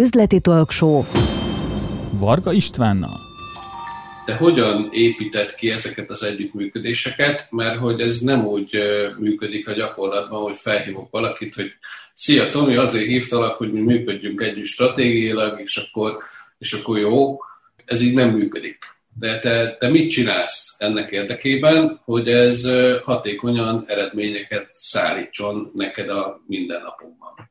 üzleti talkshow Varga Istvánnal. Te hogyan épített ki ezeket az együttműködéseket, mert hogy ez nem úgy működik a gyakorlatban, hogy felhívok valakit, hogy szia Tomi, azért hívtalak, hogy mi működjünk együtt stratégiailag, és akkor, és akkor jó. Ez így nem működik. De te, te mit csinálsz ennek érdekében, hogy ez hatékonyan eredményeket szállítson neked a mindennapokban?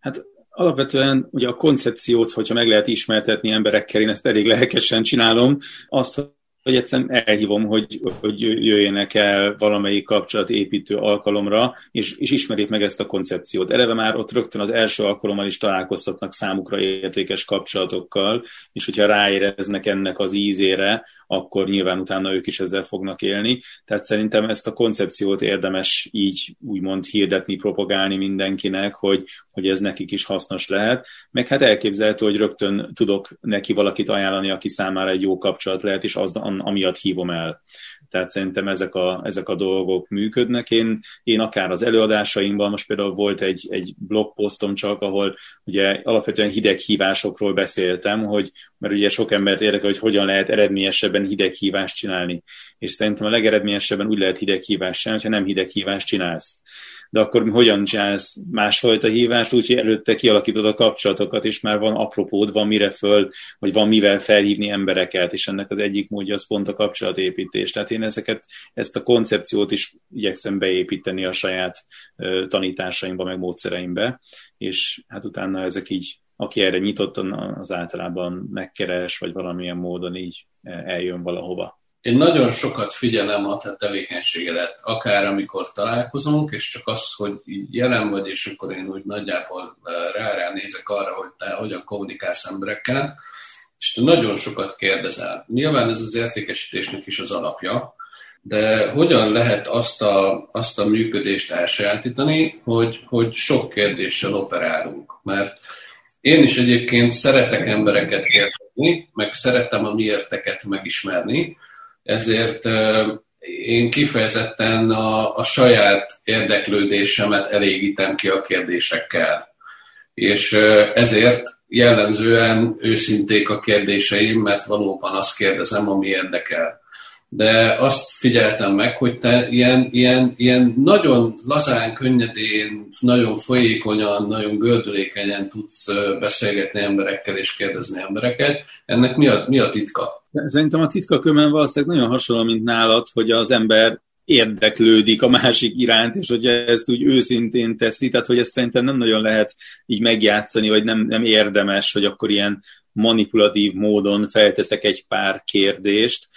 Hát alapvetően ugye a koncepciót, hogyha meg lehet ismertetni emberekkel, én ezt elég lelkesen csinálom, azt, hogy egyszerűen elhívom, hogy, hogy jöjjenek el valamelyik kapcsolatépítő alkalomra, és, és ismerjék meg ezt a koncepciót. Eleve már ott rögtön az első alkalommal is találkoztatnak számukra értékes kapcsolatokkal, és hogyha ráéreznek ennek az ízére, akkor nyilván utána ők is ezzel fognak élni. Tehát szerintem ezt a koncepciót érdemes így úgymond hirdetni, propagálni mindenkinek, hogy, hogy ez nekik is hasznos lehet. Meg hát elképzelhető, hogy rögtön tudok neki valakit ajánlani, aki számára egy jó kapcsolat lehet, és az, amiatt hívom el. Tehát szerintem ezek a, ezek a dolgok működnek. Én, én akár az előadásaimban, most például volt egy, egy blogposztom csak, ahol ugye alapvetően hideghívásokról beszéltem, hogy, mert ugye sok embert érdekel, hogy hogyan lehet eredményesebben hideghívást csinálni. És szerintem a legeredményesebben úgy lehet hideghívást csinálni, ha nem hideghívást csinálsz de akkor hogyan csinálsz másfajta hívást, úgyhogy előtte kialakítod a kapcsolatokat, és már van apropód, van mire föl, vagy van mivel felhívni embereket, és ennek az egyik módja az pont a kapcsolatépítés. Tehát én ezeket, ezt a koncepciót is igyekszem beépíteni a saját tanításaimba, meg módszereimbe, és hát utána ezek így aki erre nyitott, az általában megkeres, vagy valamilyen módon így eljön valahova. Én nagyon sokat figyelem a te tevékenységedet, akár amikor találkozunk, és csak az, hogy jelen vagy, és akkor én úgy nagyjából rá-rá nézek arra, hogy te hogyan kommunikálsz emberekkel, és te nagyon sokat kérdezel. Nyilván ez az értékesítésnek is az alapja, de hogyan lehet azt a, azt a működést elsajátítani, hogy, hogy sok kérdéssel operálunk? Mert én is egyébként szeretek embereket kérdezni, meg szeretem a miérteket megismerni, ezért én kifejezetten a, a saját érdeklődésemet elégítem ki a kérdésekkel. És ezért jellemzően őszinték a kérdéseim, mert valóban azt kérdezem, ami érdekel. De azt figyeltem meg, hogy te ilyen, ilyen, ilyen nagyon lazán, könnyedén, nagyon folyékonyan, nagyon gördülékenyen tudsz beszélgetni emberekkel és kérdezni embereket. Ennek mi a, mi a titka? Szerintem a titka kömen valószínűleg nagyon hasonló, mint nálad, hogy az ember érdeklődik a másik iránt, és hogy ezt úgy őszintén teszi, tehát hogy ezt szerintem nem nagyon lehet így megjátszani, vagy nem, nem érdemes, hogy akkor ilyen manipulatív módon felteszek egy pár kérdést.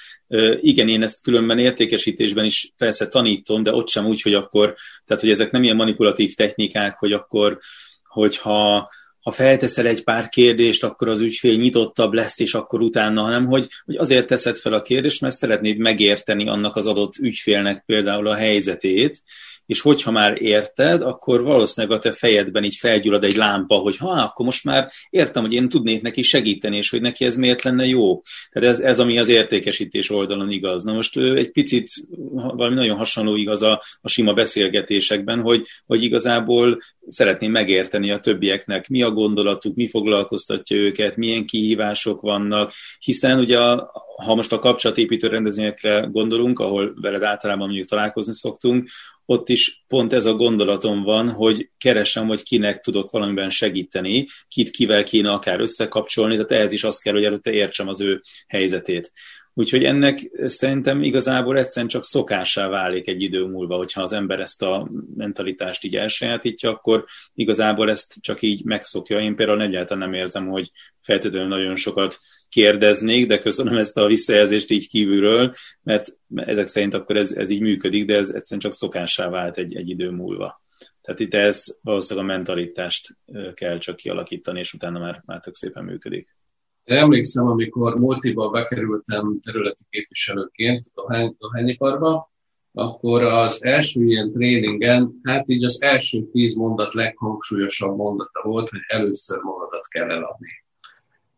Igen, én ezt különben értékesítésben is persze tanítom, de ott sem úgy, hogy akkor, tehát hogy ezek nem ilyen manipulatív technikák, hogy akkor, hogyha ha felteszel egy pár kérdést, akkor az ügyfél nyitottabb lesz, és akkor utána, hanem hogy, hogy azért teszed fel a kérdést, mert szeretnéd megérteni annak az adott ügyfélnek például a helyzetét, és hogyha már érted, akkor valószínűleg a te fejedben így felgyullad egy lámpa, hogy ha, akkor most már értem, hogy én tudnék neki segíteni, és hogy neki ez miért lenne jó. Tehát ez, ez ami az értékesítés oldalon igaz. Na most egy picit valami nagyon hasonló igaz a, a sima beszélgetésekben, hogy, hogy igazából szeretném megérteni a többieknek, mi a gondolatuk, mi foglalkoztatja őket, milyen kihívások vannak, hiszen ugye a, ha most a kapcsolatépítő rendezvényekre gondolunk, ahol veled általában mondjuk találkozni szoktunk, ott is pont ez a gondolatom van, hogy keresem, hogy kinek tudok valamiben segíteni, kit kivel kéne akár összekapcsolni, tehát ehhez is azt kell, hogy előtte értsem az ő helyzetét. Úgyhogy ennek szerintem igazából egyszerűen csak szokásá válik egy idő múlva, hogyha az ember ezt a mentalitást így elsajátítja, akkor igazából ezt csak így megszokja. Én például egyáltalán nem érzem, hogy feltétlenül nagyon sokat kérdeznék, de köszönöm ezt a visszajelzést így kívülről, mert ezek szerint akkor ez, ez így működik, de ez egyszerűen csak szokássá vált egy, egy idő múlva. Tehát itt ez valószínűleg a mentalitást kell csak kialakítani, és utána már, már tök szépen működik. Emlékszem, amikor multiba bekerültem területi képviselőként a dohányiparba, akkor az első ilyen tréningen, hát így az első tíz mondat leghangsúlyosabb mondata volt, hogy először magadat kell eladni.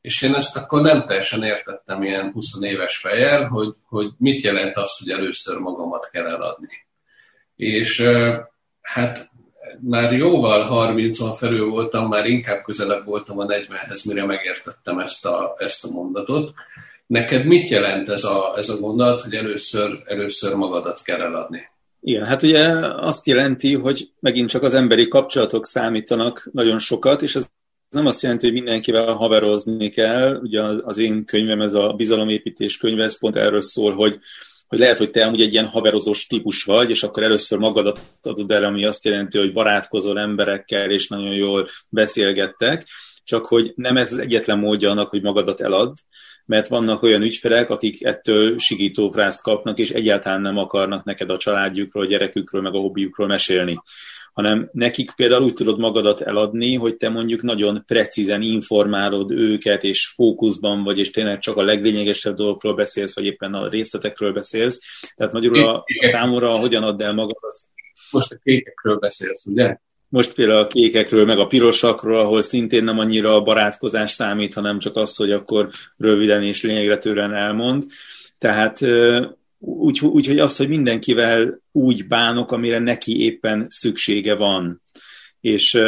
És én ezt akkor nem teljesen értettem ilyen 20 éves fejjel, hogy, hogy mit jelent az, hogy először magamat kell eladni. És hát már jóval 30 felül voltam, már inkább közelebb voltam a 40-hez, mire megértettem ezt a, ezt a mondatot. Neked mit jelent ez a, ez a gondolat, hogy először, először magadat kell eladni? Igen, hát ugye azt jelenti, hogy megint csak az emberi kapcsolatok számítanak nagyon sokat, és ez nem azt jelenti, hogy mindenkivel haverozni kell. Ugye az én könyvem, ez a bizalomépítés könyve, ez pont erről szól, hogy, hogy lehet, hogy te amúgy egy ilyen haverozós típus vagy, és akkor először magadat adod el, ami azt jelenti, hogy barátkozol emberekkel, és nagyon jól beszélgettek, csak hogy nem ez az egyetlen módja annak, hogy magadat elad, mert vannak olyan ügyfelek, akik ettől sigítófrászt kapnak, és egyáltalán nem akarnak neked a családjukról, a gyerekükről, meg a hobbiukról mesélni hanem nekik például úgy tudod magadat eladni, hogy te mondjuk nagyon precízen informálod őket, és fókuszban vagy, és tényleg csak a leglényegesebb dolgokról beszélsz, vagy éppen a részletekről beszélsz. Tehát magyarul a, a számomra hogyan add el magad, az... Most a kékekről beszélsz, ugye? Most például a kékekről, meg a pirosakról, ahol szintén nem annyira a barátkozás számít, hanem csak az, hogy akkor röviden és lényegre törően elmond. Tehát Úgyhogy úgy, hogy az, hogy mindenkivel úgy bánok, amire neki éppen szüksége van. És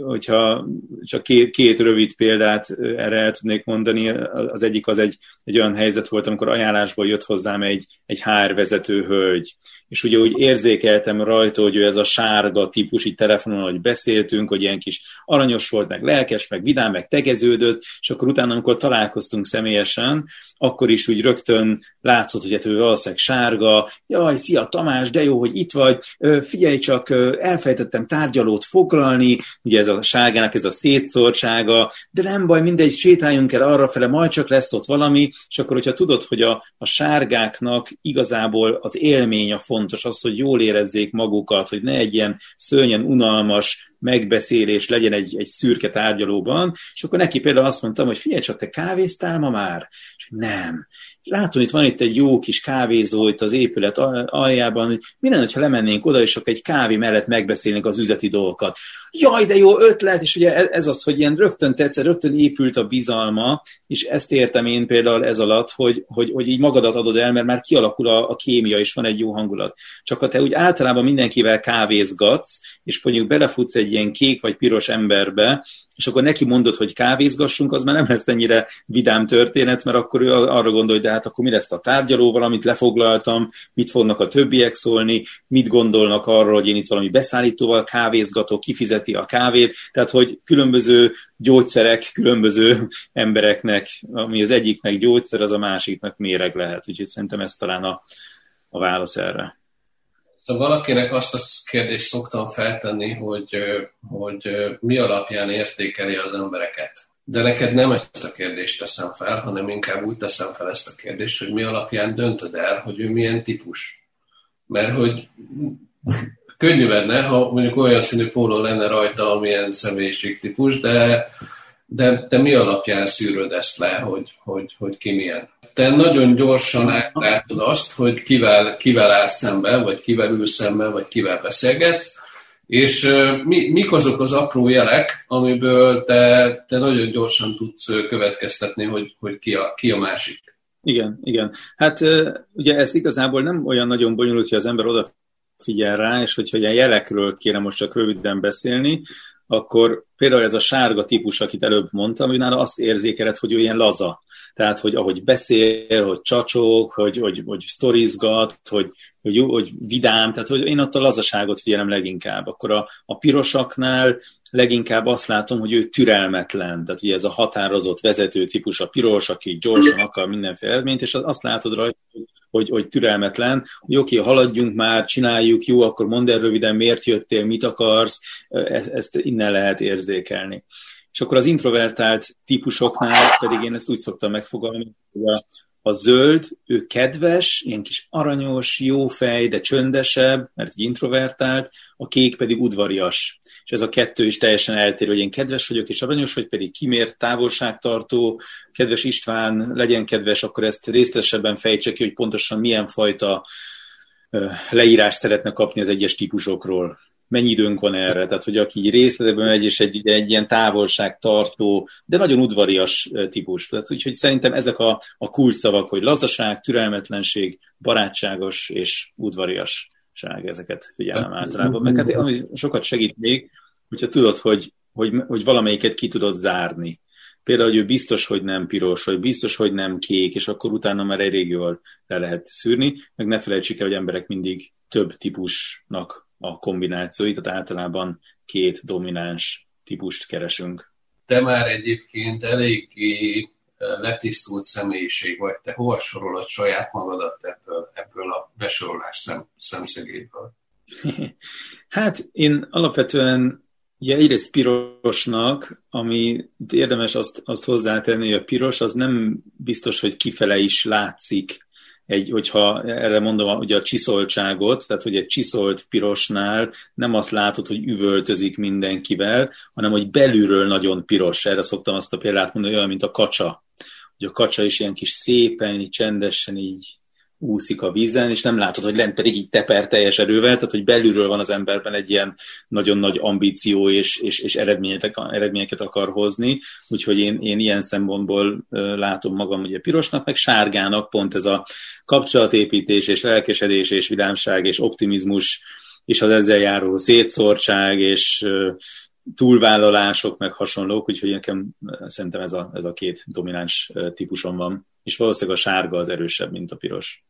hogyha csak két, két rövid példát erre el tudnék mondani, az egyik az egy, egy olyan helyzet volt, amikor ajánlásból jött hozzám egy, egy HR vezető hölgy, és ugye úgy érzékeltem rajta, hogy ő ez a sárga típus, így telefonon, hogy beszéltünk, hogy ilyen kis aranyos volt, meg lelkes, meg vidám, meg tegeződött, és akkor utána, amikor találkoztunk személyesen, akkor is úgy rögtön látszott, hogy hát ő valószínűleg sárga, jaj, szia Tamás, de jó, hogy itt vagy, figyelj csak, elfejtettem tárgyalót foglalni, ugye ez a sárgának ez a szétszórtsága, de nem baj, mindegy, sétáljunk el arra fele, majd csak lesz ott valami, és akkor, hogyha tudod, hogy a, a sárgáknak igazából az élmény a fontos, az, hogy jól érezzék magukat, hogy ne egy ilyen szörnyen unalmas megbeszélés legyen egy, egy szürke tárgyalóban, és akkor neki például azt mondtam, hogy figyelj csak, te kávéztál ma már? És nem látom, itt van itt egy jó kis kávézó itt az épület aljában, hogy mi lenne, ha lemennénk oda, és akkor egy kávé mellett megbeszélnénk az üzleti dolgokat. Jaj, de jó ötlet, és ugye ez az, hogy ilyen rögtön tetszett, rögtön épült a bizalma, és ezt értem én például ez alatt, hogy, hogy, hogy így magadat adod el, mert már kialakul a, a kémia, és van egy jó hangulat. Csak ha te úgy általában mindenkivel kávézgatsz, és mondjuk belefutsz egy ilyen kék vagy piros emberbe, és akkor neki mondod, hogy kávézgassunk, az már nem lesz ennyire vidám történet, mert akkor ő arra gondol, hogy de hát akkor mi lesz a tárgyalóval, amit lefoglaltam, mit fognak a többiek szólni, mit gondolnak arról, hogy én itt valami beszállítóval kávézgatok, kifizeti a kávét, tehát hogy különböző gyógyszerek különböző embereknek, ami az egyiknek gyógyszer, az a másiknak méreg lehet. Úgyhogy szerintem ez talán a, a válasz erre. Szóval valakinek azt a kérdést szoktam feltenni, hogy, hogy mi alapján értékeli az embereket. De neked nem ezt a kérdést teszem fel, hanem inkább úgy teszem fel ezt a kérdést, hogy mi alapján döntöd el, hogy ő milyen típus. Mert hogy könnyű lenne, ha mondjuk olyan színű póló lenne rajta, amilyen személyiségtípus, de, de, de mi alapján szűröd ezt le, hogy, hogy, hogy ki milyen? Te nagyon gyorsan átlátod azt, hogy kivel, kivel áll szemben, vagy kivel ül szemben, vagy kivel beszélgetsz, és mi, mik azok az apró jelek, amiből te, te nagyon gyorsan tudsz következtetni, hogy, hogy ki, a, ki a másik. Igen, igen. Hát ugye ez igazából nem olyan nagyon bonyolult, hogy az ember oda figyel rá, és hogyha ilyen jelekről kéne most csak röviden beszélni, akkor például ez a sárga típus, akit előbb mondtam, hogy nála azt érzékeled, hogy ő ilyen laza tehát hogy ahogy beszél, hogy csacsog, hogy, hogy, hogy sztorizgat, hogy, hogy, hogy vidám, tehát hogy én ott a lazaságot figyelem leginkább. Akkor a, a pirosaknál leginkább azt látom, hogy ő türelmetlen, tehát ugye ez a határozott vezető típus, a piros, aki gyorsan akar mindenféle eredményt, és azt látod rajta, hogy, hogy türelmetlen, hogy oké, okay, haladjunk már, csináljuk, jó, akkor mondd el röviden, miért jöttél, mit akarsz, ezt, ezt innen lehet érzékelni. És akkor az introvertált típusoknál pedig én ezt úgy szoktam megfogalmazni, hogy a, a zöld, ő kedves, ilyen kis aranyos, jó fej, de csöndesebb, mert egy introvertált, a kék pedig udvarias. És ez a kettő is teljesen eltérő, hogy én kedves vagyok és aranyos, vagy pedig kimért, távolságtartó, kedves István, legyen kedves, akkor ezt részletesebben fejtse ki, hogy pontosan milyen fajta leírást szeretne kapni az egyes típusokról mennyi időnk van erre, tehát hogy aki részletben megy, és egy, egy ilyen távolságtartó, de nagyon udvarias típus. Tehát úgyhogy szerintem ezek a, a kulcsszavak, hogy lazaság, türelmetlenség, barátságos és udvarias. ezeket figyelem általában. Meg hát ami sokat segít még, hogyha tudod, hogy, hogy, hogy valamelyiket ki tudod zárni. Például, hogy ő biztos, hogy nem piros, vagy biztos, hogy nem kék, és akkor utána már elég jól le lehet szűrni, meg ne felejtsük el, hogy emberek mindig több típusnak a kombinációit, tehát általában két domináns típust keresünk. Te már egyébként eléggé letisztult személyiség vagy, te hova sorolod saját magadat ebből, ebből a besorolás szem, szemszögéből? hát én alapvetően ugye egyrészt pirosnak, ami érdemes azt, azt hozzátenni, hogy a piros az nem biztos, hogy kifele is látszik, egy, hogyha erre mondom ugye a csiszoltságot, tehát hogy egy csiszolt pirosnál nem azt látod, hogy üvöltözik mindenkivel, hanem hogy belülről nagyon piros. Erre szoktam azt a példát mondani, olyan, mint a kacsa. Hogy a kacsa is ilyen kis szépen, így csendesen így úszik a vízen, és nem látod, hogy lent pedig így teper teljes erővel, tehát hogy belülről van az emberben egy ilyen nagyon nagy ambíció és, és, és eredményeket, akar hozni, úgyhogy én, én ilyen szempontból látom magam ugye pirosnak, meg sárgának pont ez a kapcsolatépítés és lelkesedés és vidámság és optimizmus és az ezzel járó szétszórtság és túlvállalások, meg hasonlók, úgyhogy nekem szerintem ez a, ez a két domináns típusom van. És valószínűleg a sárga az erősebb, mint a piros.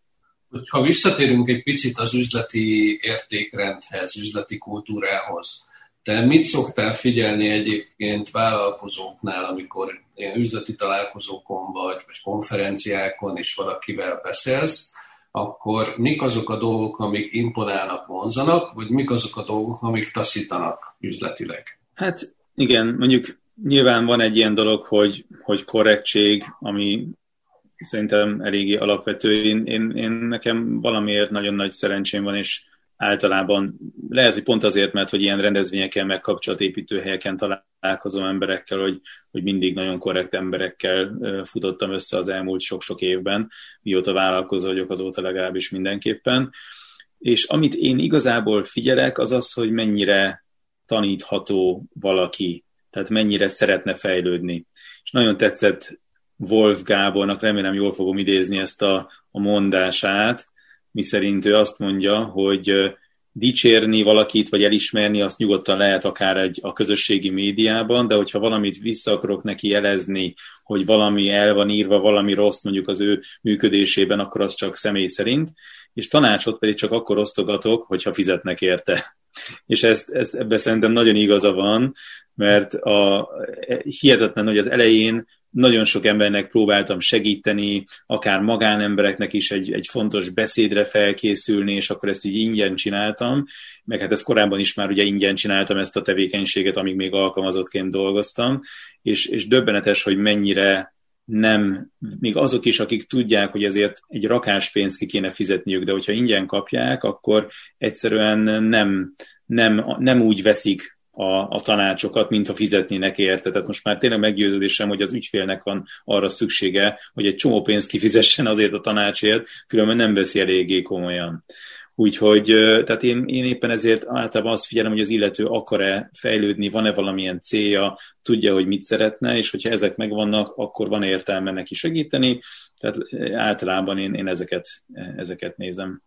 Ha visszatérünk egy picit az üzleti értékrendhez, üzleti kultúrához, te mit szoktál figyelni egyébként vállalkozóknál, amikor ilyen üzleti találkozókon vagy, vagy konferenciákon és valakivel beszélsz, akkor mik azok a dolgok, amik imponálnak, vonzanak, vagy mik azok a dolgok, amik taszítanak üzletileg? Hát igen, mondjuk nyilván van egy ilyen dolog, hogy, hogy korrektség, ami szerintem eléggé alapvető. Én, én, én nekem valamiért nagyon nagy szerencsém van, és általában lehet, hogy pont azért, mert hogy ilyen rendezvényeken, meg kapcsolatépítő helyeken találkozom emberekkel, hogy, hogy mindig nagyon korrekt emberekkel futottam össze az elmúlt sok-sok évben, mióta vállalkozó vagyok, azóta legalábbis mindenképpen. És amit én igazából figyelek, az az, hogy mennyire tanítható valaki, tehát mennyire szeretne fejlődni. És nagyon tetszett Wolf Gábornak, remélem jól fogom idézni ezt a, a mondását, miszerint ő azt mondja, hogy dicsérni valakit, vagy elismerni, azt nyugodtan lehet akár egy, a közösségi médiában, de hogyha valamit vissza akarok neki jelezni, hogy valami el van írva, valami rossz mondjuk az ő működésében, akkor az csak személy szerint, és tanácsot pedig csak akkor osztogatok, hogyha fizetnek érte. És ezt, ezt ebben szerintem nagyon igaza van, mert a, hihetetlen, hogy az elején nagyon sok embernek próbáltam segíteni, akár magánembereknek is egy, egy fontos beszédre felkészülni, és akkor ezt így ingyen csináltam, meg hát ezt korábban is már ugye ingyen csináltam ezt a tevékenységet, amíg még alkalmazottként dolgoztam, és, és döbbenetes, hogy mennyire nem, még azok is, akik tudják, hogy ezért egy rakás pénzt ki kéne fizetniük, de hogyha ingyen kapják, akkor egyszerűen nem, nem, nem úgy veszik a, a tanácsokat, mint ha fizetnének érte. Tehát most már tényleg meggyőződésem, hogy az ügyfélnek van arra szüksége, hogy egy csomó pénzt kifizessen azért a tanácsért, különben nem veszi eléggé komolyan. Úgyhogy tehát én, én éppen ezért általában azt figyelem, hogy az illető akar-e fejlődni, van-e valamilyen célja, tudja, hogy mit szeretne, és hogyha ezek megvannak, akkor van értelme neki segíteni. Tehát általában én, én ezeket, ezeket nézem.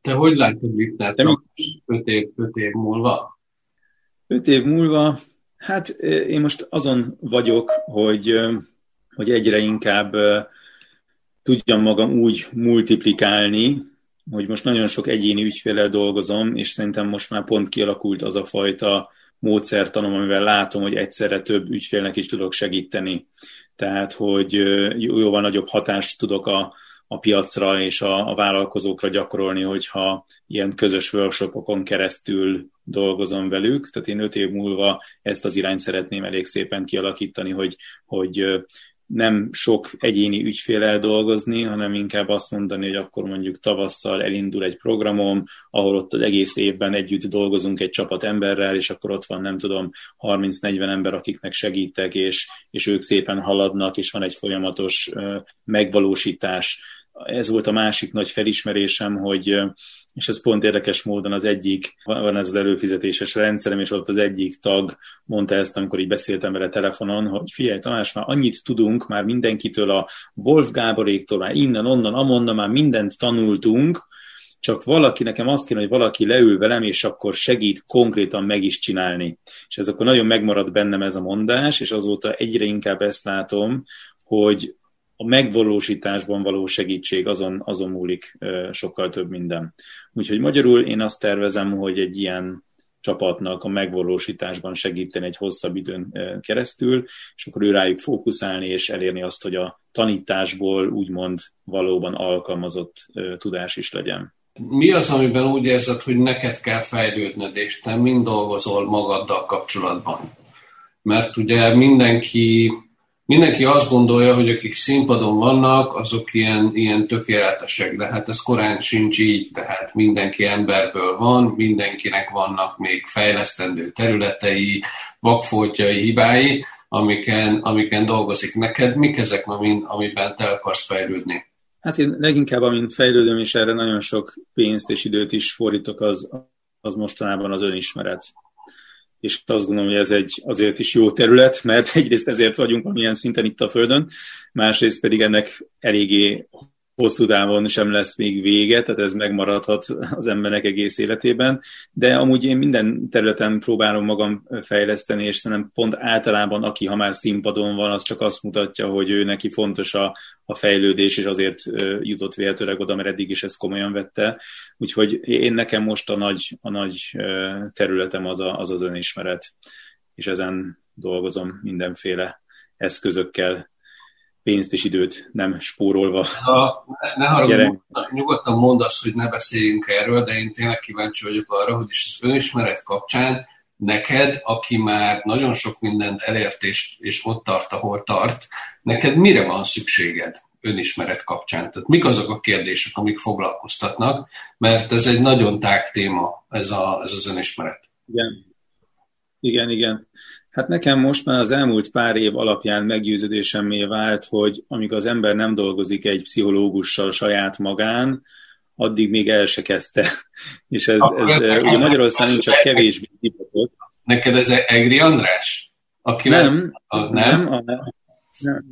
Te hogy látod Littert 5 év, öt év múlva? Öt év múlva, hát én most azon vagyok, hogy, hogy egyre inkább tudjam magam úgy multiplikálni, hogy most nagyon sok egyéni ügyfélel dolgozom, és szerintem most már pont kialakult az a fajta módszertanom, amivel látom, hogy egyszerre több ügyfélnek is tudok segíteni. Tehát, hogy jóval nagyobb hatást tudok a, a piacra és a, a vállalkozókra gyakorolni, hogyha ilyen közös workshopokon keresztül dolgozom velük. Tehát én öt év múlva ezt az irányt szeretném elég szépen kialakítani, hogy, hogy nem sok egyéni ügyfélel dolgozni, hanem inkább azt mondani, hogy akkor mondjuk tavasszal elindul egy programom, ahol ott az egész évben együtt dolgozunk egy csapat emberrel, és akkor ott van, nem tudom, 30-40 ember, akiknek segítek, és, és ők szépen haladnak, és van egy folyamatos megvalósítás ez volt a másik nagy felismerésem, hogy, és ez pont érdekes módon az egyik, van ez az előfizetéses rendszerem, és ott az egyik tag mondta ezt, amikor így beszéltem vele telefonon, hogy figyelj Tamás, már annyit tudunk már mindenkitől, a Wolf Gáboréktól, már innen, onnan, amonnan már mindent tanultunk, csak valaki, nekem azt kéne, hogy valaki leül velem, és akkor segít konkrétan meg is csinálni. És ez akkor nagyon megmarad bennem ez a mondás, és azóta egyre inkább ezt látom, hogy a megvalósításban való segítség azon, azon múlik sokkal több minden. Úgyhogy magyarul én azt tervezem, hogy egy ilyen csapatnak a megvalósításban segíteni egy hosszabb időn keresztül, és akkor ő rájuk fókuszálni és elérni azt, hogy a tanításból úgymond valóban alkalmazott tudás is legyen. Mi az, amiben úgy érzed, hogy neked kell fejlődnöd, és te mind dolgozol magaddal kapcsolatban? Mert ugye mindenki mindenki azt gondolja, hogy akik színpadon vannak, azok ilyen, ilyen tökéletesek, de hát ez korán sincs így, tehát mindenki emberből van, mindenkinek vannak még fejlesztendő területei, vakfoltjai, hibái, amiken, amiken dolgozik neked. Mik ezek, amin, amiben te akarsz fejlődni? Hát én leginkább, amint fejlődöm, és erre nagyon sok pénzt és időt is fordítok, az, az mostanában az önismeret és azt gondolom, hogy ez egy azért is jó terület, mert egyrészt ezért vagyunk valamilyen szinten itt a Földön, másrészt pedig ennek eléggé hosszú távon sem lesz még vége, tehát ez megmaradhat az embernek egész életében, de amúgy én minden területen próbálom magam fejleszteni, és szerintem pont általában, aki ha már színpadon van, az csak azt mutatja, hogy ő neki fontos a, a fejlődés, és azért jutott véletőleg oda, mert eddig is ezt komolyan vette. Úgyhogy én nekem most a nagy, a nagy területem az, a, az az önismeret, és ezen dolgozom mindenféle eszközökkel, pénzt és időt nem spórolva. Ha, ne haragudj, nyugodtan mondd azt, hogy ne beszéljünk erről, de én tényleg kíváncsi vagyok arra, hogy is az önismeret kapcsán neked, aki már nagyon sok mindent elért és, és ott tart, ahol tart, neked mire van szükséged önismeret kapcsán? Tehát mik azok a kérdések, amik foglalkoztatnak, mert ez egy nagyon tág téma, ez, a, ez az önismeret. Igen, igen, igen. Hát nekem most már az elmúlt pár év alapján meggyőződésemmé vált, hogy amíg az ember nem dolgozik egy pszichológussal saját magán, addig még el se kezdte. És ez, ez ugye Magyarországon csak kevésbé divatott. Neked ez Egri András? Aki nem, a, nem? Nem, a, nem,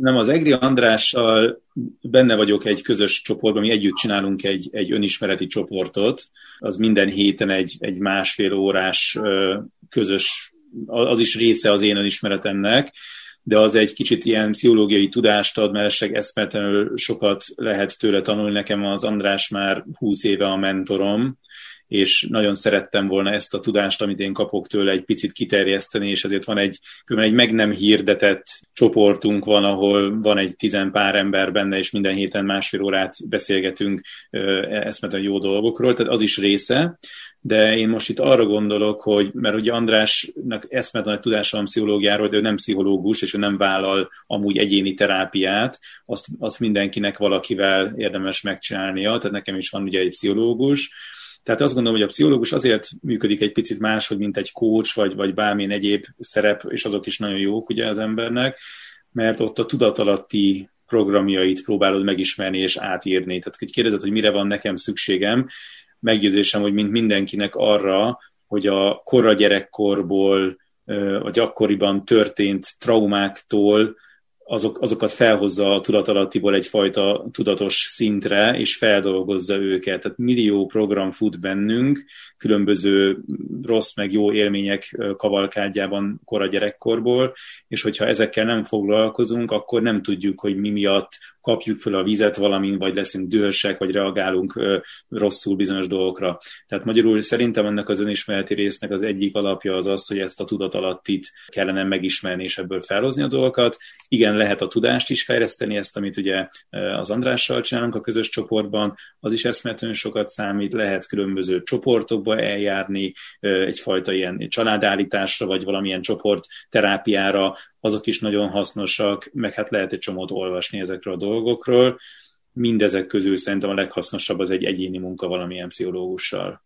nem, az Egri Andrással benne vagyok egy közös csoportban, mi együtt csinálunk egy, egy önismereti csoportot, az minden héten egy, egy másfél órás közös az is része az én önismeretemnek, de az egy kicsit ilyen pszichológiai tudást ad, mert esetleg eszméletlenül sokat lehet tőle tanulni. Nekem az András már 20 éve a mentorom, és nagyon szerettem volna ezt a tudást, amit én kapok tőle, egy picit kiterjeszteni, és ezért van egy, egy meg nem hirdetett csoportunk van, ahol van egy tizen pár ember benne, és minden héten másfél órát beszélgetünk eszmetlen jó dolgokról, tehát az is része. De én most itt arra gondolok, hogy, mert ugye Andrásnak eszmetlen nagy tudása van pszichológiáról, de ő nem pszichológus, és ő nem vállal amúgy egyéni terápiát, azt, azt mindenkinek valakivel érdemes megcsinálnia, tehát nekem is van ugye egy pszichológus, tehát azt gondolom, hogy a pszichológus azért működik egy picit máshogy, mint egy coach, vagy, vagy bármilyen egyéb szerep, és azok is nagyon jók ugye az embernek, mert ott a tudatalatti programjait próbálod megismerni és átírni. Tehát, hogy kérdezed, hogy mire van nekem szükségem, meggyőzésem, hogy mint mindenkinek arra, hogy a korra gyerekkorból, vagy akkoriban történt traumáktól azok, azokat felhozza a tudatalattiból egyfajta tudatos szintre, és feldolgozza őket. Tehát millió program fut bennünk, különböző rossz meg jó élmények kavalkádjában kora gyerekkorból, és hogyha ezekkel nem foglalkozunk, akkor nem tudjuk, hogy mi miatt kapjuk föl a vizet valamin, vagy leszünk dühösek, vagy reagálunk rosszul bizonyos dolgokra. Tehát magyarul szerintem ennek az önismereti résznek az egyik alapja az az, hogy ezt a tudatalattit kellene megismerni, és ebből felhozni a dolgokat. Igen, lehet a tudást is fejleszteni, ezt, amit ugye az Andrással csinálunk a közös csoportban, az is eszméletlenül sokat számít, lehet különböző csoportokba eljárni, egyfajta ilyen családállításra, vagy valamilyen csoport terápiára, azok is nagyon hasznosak, meg hát lehet egy csomót olvasni ezekről a dolgokról. Mindezek közül szerintem a leghasznosabb az egy egyéni munka valamilyen pszichológussal.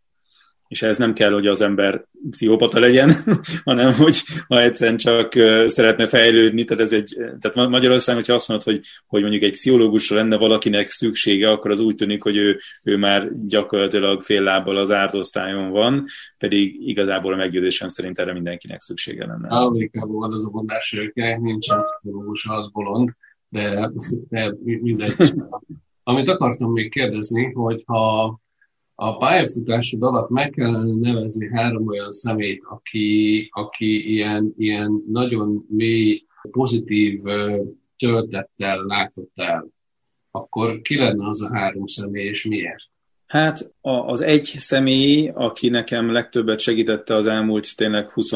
És ez nem kell, hogy az ember pszichopata legyen, hanem hogy ha egyszerűen csak szeretne fejlődni, tehát ez egy, tehát Magyarországon, hogyha azt mondod, hogy, hogy mondjuk egy pszichológusra lenne valakinek szüksége, akkor az úgy tűnik, hogy ő, ő már gyakorlatilag fél lábbal az ártosztályon van, pedig igazából a meggyőzésem szerint erre mindenkinek szüksége lenne. Amerikában van az a mondás, hogy nincsen pszichológus, az bolond, de, de mindegy. Amit akartam még kérdezni, hogy ha a pályafutásod alatt meg kellene nevezni három olyan szemét, aki, aki ilyen, ilyen nagyon mély, pozitív töltettel látott el, akkor ki lenne az a három személy, és miért? Hát az egy személy, aki nekem legtöbbet segítette az elmúlt tényleg 20,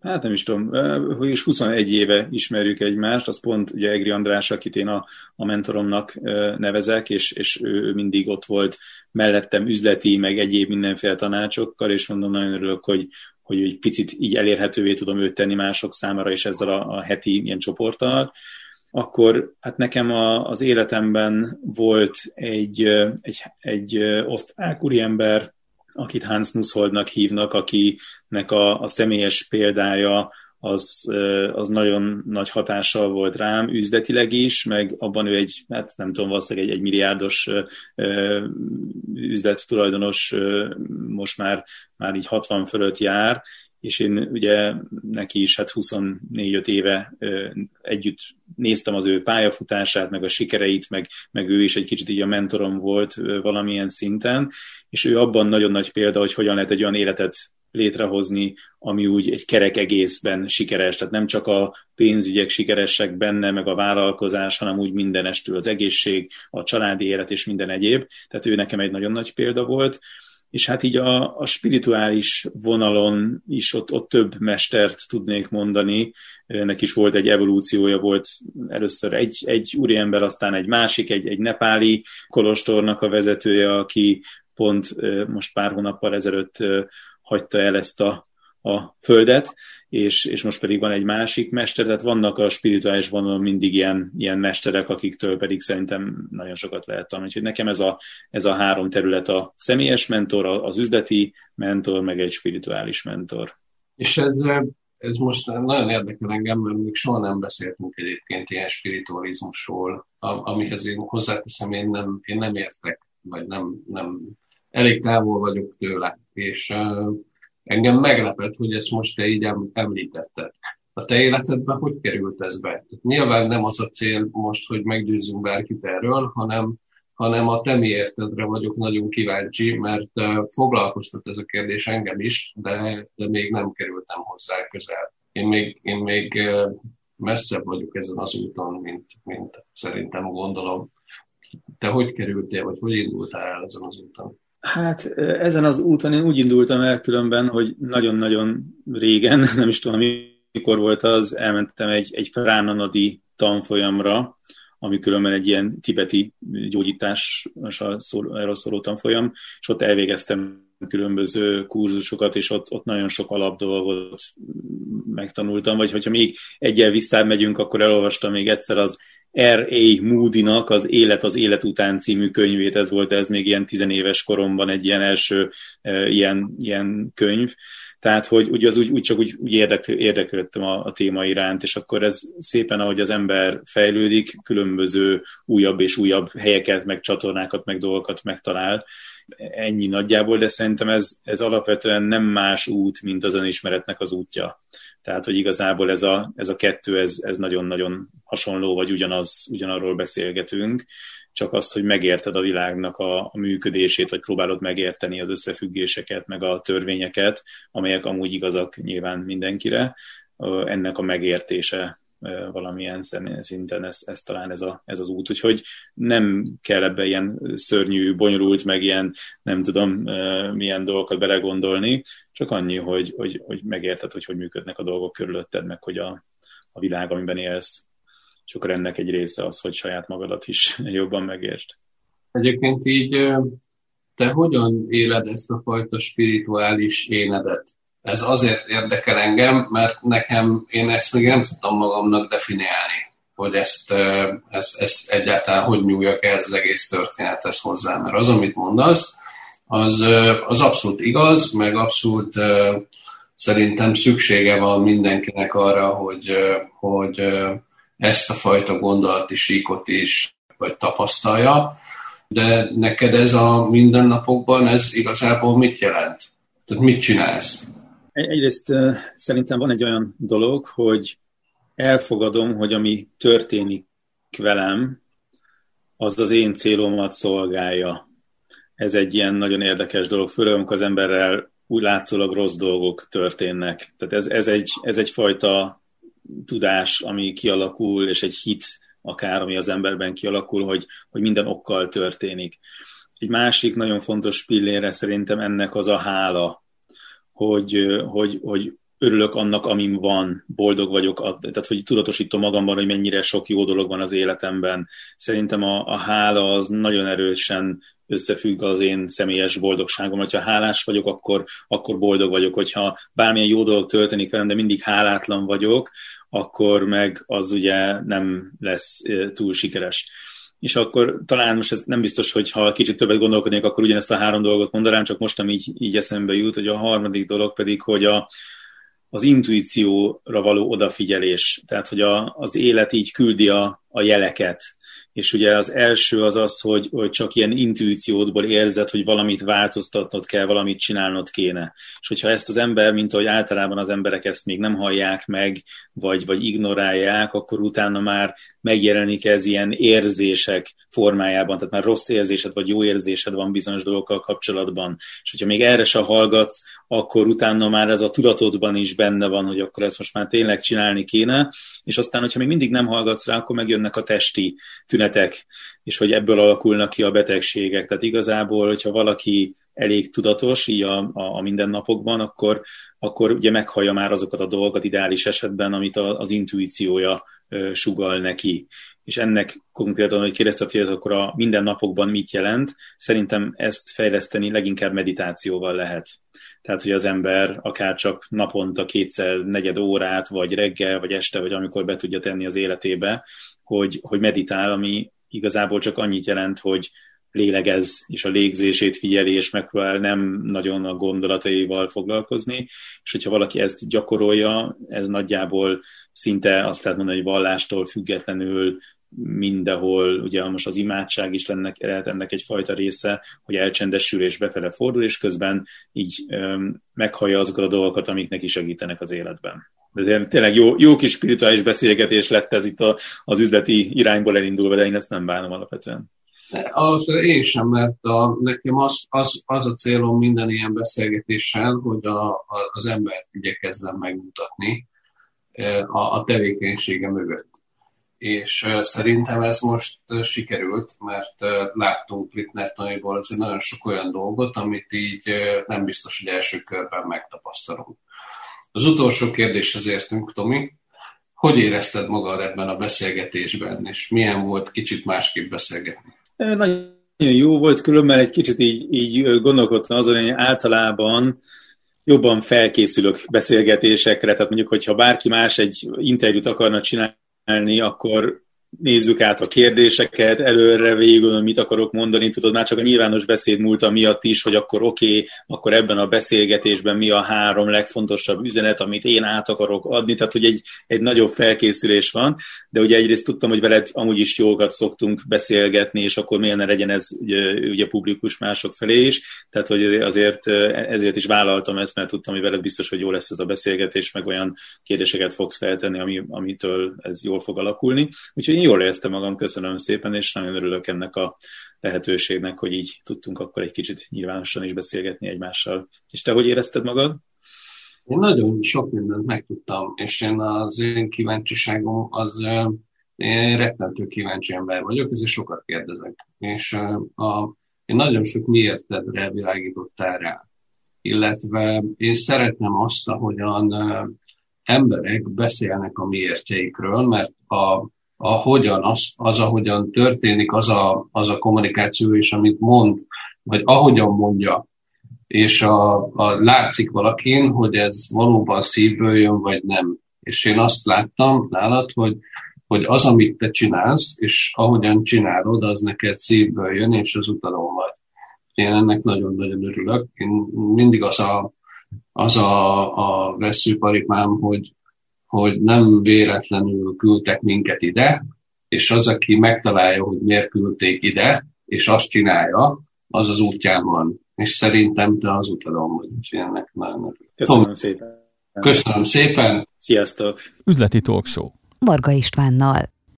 hát nem is tudom, és 21 éve ismerjük egymást, az pont ugye Egri András, akit én a, a mentoromnak nevezek, és, és ő mindig ott volt mellettem üzleti, meg egyéb mindenféle tanácsokkal, és mondom, nagyon örülök, hogy, hogy egy picit így elérhetővé tudom őt tenni mások számára, és ezzel a, a heti ilyen csoporttal. Akkor hát nekem a, az életemben volt egy, egy, egy osztrák úriember, akit Hans Nussholdnak hívnak, akinek a, a személyes példája az, az nagyon nagy hatással volt rám, üzletileg is, meg abban ő egy, hát nem tudom, valószínűleg egy, egy milliárdos üzlettulajdonos most már, már így 60 fölött jár, és én ugye neki is hát 24-5 éve együtt néztem az ő pályafutását, meg a sikereit, meg, meg ő is egy kicsit így a mentorom volt valamilyen szinten, és ő abban nagyon nagy példa, hogy hogyan lehet egy olyan életet létrehozni, ami úgy egy kerek egészben sikeres, tehát nem csak a pénzügyek sikeresek benne, meg a vállalkozás, hanem úgy mindenestől az egészség, a családi élet és minden egyéb. Tehát ő nekem egy nagyon nagy példa volt és hát így a, a spirituális vonalon is ott, ott több mestert tudnék mondani. Ennek is volt egy evolúciója, volt először egy, egy úriember, aztán egy másik, egy, egy nepáli kolostornak a vezetője, aki pont most pár hónappal ezelőtt hagyta el ezt a, a földet, és, és most pedig van egy másik mester, tehát vannak a spirituális vonalon mindig ilyen, ilyen mesterek, akiktől pedig szerintem nagyon sokat lehet tanulni. Úgyhogy nekem ez a, ez a három terület a személyes mentor, az üzleti mentor, meg egy spirituális mentor. És ez, ez most nagyon érdekel engem, mert még soha nem beszéltünk egyébként ilyen spiritualizmusról, amihez én hozzáteszem, én nem, én nem értek, vagy nem, nem elég távol vagyok tőle. És Engem meglepett, hogy ezt most te így említetted. A te életedben hogy került ez be? Nyilván nem az a cél most, hogy meggyőzzünk bárkit erről, hanem, hanem a te miértedre vagyok nagyon kíváncsi, mert foglalkoztat ez a kérdés engem is, de, de még nem kerültem hozzá közel. Én még, én még messzebb vagyok ezen az úton, mint, mint szerintem gondolom. Te hogy kerültél, vagy hogy indultál el ezen az úton? Hát ezen az úton én úgy indultam el különben, hogy nagyon-nagyon régen, nem is tudom, mikor volt az, elmentem egy, egy Pránanadi tanfolyamra, ami különben egy ilyen tibeti gyógyításra szól, szóló tanfolyam, és ott elvégeztem különböző kurzusokat, és ott, ott nagyon sok alapdolgot megtanultam, vagy hogyha még egyel visszább megyünk, akkor elolvastam még egyszer az R.A. Moody-nak az Élet az élet után című könyvét, ez volt ez még ilyen tizenéves koromban egy ilyen első e, ilyen, ilyen könyv, tehát, hogy úgy, az úgy, úgy csak úgy, úgy érdekl, érdeklődtem a, a téma iránt, és akkor ez szépen, ahogy az ember fejlődik, különböző újabb és újabb helyeket, meg csatornákat, meg dolgokat megtalál. Ennyi nagyjából, de szerintem ez, ez alapvetően nem más út, mint az önismeretnek az útja. Tehát, hogy igazából ez a, ez a kettő, ez, ez nagyon-nagyon hasonló, vagy ugyanaz, ugyanarról beszélgetünk, csak azt, hogy megérted a világnak a, a működését, vagy próbálod megérteni az összefüggéseket, meg a törvényeket, amelyek amúgy igazak nyilván mindenkire. Ennek a megértése valamilyen szinten ez, ez talán ez, a, ez az út. Úgyhogy nem kell ebbe ilyen szörnyű, bonyolult, meg ilyen nem tudom milyen dolgokat belegondolni, csak annyi, hogy, hogy, hogy megérted, hogy hogy működnek a dolgok körülötted, meg hogy a, a világ, amiben élsz. Akkor ennek egy része az, hogy saját magadat is jobban megértsd. Egyébként így te hogyan éled ezt a fajta spirituális énedet? Ez azért érdekel engem, mert nekem, én ezt még nem tudtam magamnak definiálni, hogy ezt, ezt, ezt egyáltalán hogy nyúljak ez az egész történethez hozzá. Mert az, amit mondasz, az, az abszolút igaz, meg abszolút szerintem szüksége van mindenkinek arra, hogy, hogy ezt a fajta gondolati síkot is vagy tapasztalja, de neked ez a mindennapokban, ez igazából mit jelent? Tehát mit csinálsz? Egyrészt szerintem van egy olyan dolog, hogy elfogadom, hogy ami történik velem, az az én célomat szolgálja. ez egy ilyen nagyon érdekes dolog, főleg amikor az emberrel úgy látszólag rossz dolgok történnek. Tehát ez, ez, egy, ez egyfajta tudás, ami kialakul, és egy hit akár, ami az emberben kialakul, hogy, hogy minden okkal történik. Egy másik nagyon fontos pillére szerintem ennek az a hála, hogy, hogy, hogy örülök annak, amim van, boldog vagyok, tehát hogy tudatosítom magamban, hogy mennyire sok jó dolog van az életemben. Szerintem a, a hála az nagyon erősen összefügg az én személyes boldogságom. Hogyha hálás vagyok, akkor, akkor boldog vagyok. Hogyha bármilyen jó dolog történik velem, de mindig hálátlan vagyok, akkor meg az ugye nem lesz túl sikeres. És akkor talán most ez nem biztos, hogy ha kicsit többet gondolkodnék, akkor ugyanezt a három dolgot mondanám, csak most nem így, így eszembe jut, hogy a harmadik dolog pedig, hogy a, az intuícióra való odafigyelés. Tehát, hogy a, az élet így küldi a, a jeleket, és ugye az első az az, hogy, hogy csak ilyen intuíciódból érzed, hogy valamit változtatnod kell, valamit csinálnod kéne. És hogyha ezt az ember, mint ahogy általában az emberek ezt még nem hallják meg, vagy, vagy ignorálják, akkor utána már megjelenik ez ilyen érzések formájában, tehát már rossz érzésed vagy jó érzésed van bizonyos dolgokkal kapcsolatban. És hogyha még erre se hallgatsz, akkor utána már ez a tudatodban is benne van, hogy akkor ezt most már tényleg csinálni kéne, és aztán, hogyha még mindig nem hallgatsz rá, akkor megjönnek a testi tünetek, és hogy ebből alakulnak ki a betegségek. Tehát igazából, hogyha valaki elég tudatos így a, a, a mindennapokban, akkor, akkor ugye meghallja már azokat a dolgokat ideális esetben, amit a, az intuíciója ö, sugal neki. És ennek konkrétan, hogy kérdezted, hogy ez akkor a mindennapokban mit jelent, szerintem ezt fejleszteni leginkább meditációval lehet. Tehát, hogy az ember akár csak naponta kétszer negyed órát, vagy reggel, vagy este, vagy amikor be tudja tenni az életébe, hogy, hogy meditál, ami igazából csak annyit jelent, hogy lélegez, és a légzését figyeli, és megpróbál nem nagyon a gondolataival foglalkozni, és hogyha valaki ezt gyakorolja, ez nagyjából szinte azt lehet mondani, hogy vallástól függetlenül mindenhol, ugye most az imádság is lennek, lehet ennek egyfajta része, hogy elcsendesül és befele fordul, és közben így öm, meghallja azokat a dolgokat, amik neki segítenek az életben. De tényleg jó, jó kis spirituális beszélgetés lett ez itt a, az üzleti irányból elindulva, de én ezt nem bánom alapvetően. Az én sem, mert a, nekem az, az, az a célom minden ilyen beszélgetéssel, hogy a, a, az embert igyekezzem megmutatni a, a tevékenysége mögött. És szerintem ez most sikerült, mert láttunk Litnertoniból azért nagyon sok olyan dolgot, amit így nem biztos, hogy első körben megtapasztalunk. Az utolsó kérdéshez értünk, Tomi. Hogy érezted magad ebben a beszélgetésben, és milyen volt kicsit másképp beszélgetni? Nagyon jó volt, különben egy kicsit így, így gondolkodtam azon, hogy általában jobban felkészülök beszélgetésekre, tehát mondjuk, hogyha bárki más egy interjút akarna csinálni, akkor nézzük át a kérdéseket, előre végül, mit akarok mondani, tudod, már csak a nyilvános beszéd múlta miatt is, hogy akkor oké, okay, akkor ebben a beszélgetésben mi a három legfontosabb üzenet, amit én át akarok adni, tehát hogy egy, egy nagyobb felkészülés van, de ugye egyrészt tudtam, hogy veled amúgy is jókat szoktunk beszélgetni, és akkor milyen legyen ez ugye, ugye publikus mások felé is, tehát hogy azért ezért is vállaltam ezt, mert tudtam, hogy veled biztos, hogy jó lesz ez a beszélgetés, meg olyan kérdéseket fogsz feltenni, ami, amitől ez jól fog alakulni. Úgyhogy jól éreztem magam, köszönöm szépen, és nagyon örülök ennek a lehetőségnek, hogy így tudtunk akkor egy kicsit nyilvánosan is beszélgetni egymással. És te hogy érezted magad? Én nagyon sok mindent megtudtam, és én az én kíváncsiságom az én rettentő kíváncsi ember vagyok, ezért sokat kérdezek. És a, én nagyon sok miértedre világítottál rá. Illetve én szeretném azt, ahogyan emberek beszélnek a miértjeikről, mert a, a hogyan, az, az ahogyan történik, az a, az a kommunikáció is, amit mond, vagy ahogyan mondja, és a, a látszik valakin, hogy ez valóban szívből jön, vagy nem. És én azt láttam nálad, hogy, hogy az, amit te csinálsz, és ahogyan csinálod, az neked szívből jön, és az utalom vagy. Én ennek nagyon-nagyon örülök. Én mindig az a, az a, a veszőparipám, hogy hogy nem véletlenül küldtek minket ide, és az, aki megtalálja, hogy miért küldték ide, és azt csinálja, az az útján van. És szerintem te az utadon vagy, és ennek nagyon Köszönöm Tom, szépen. Köszönöm szépen. Sziasztok. Üzleti Talk Show. Varga Istvánnal.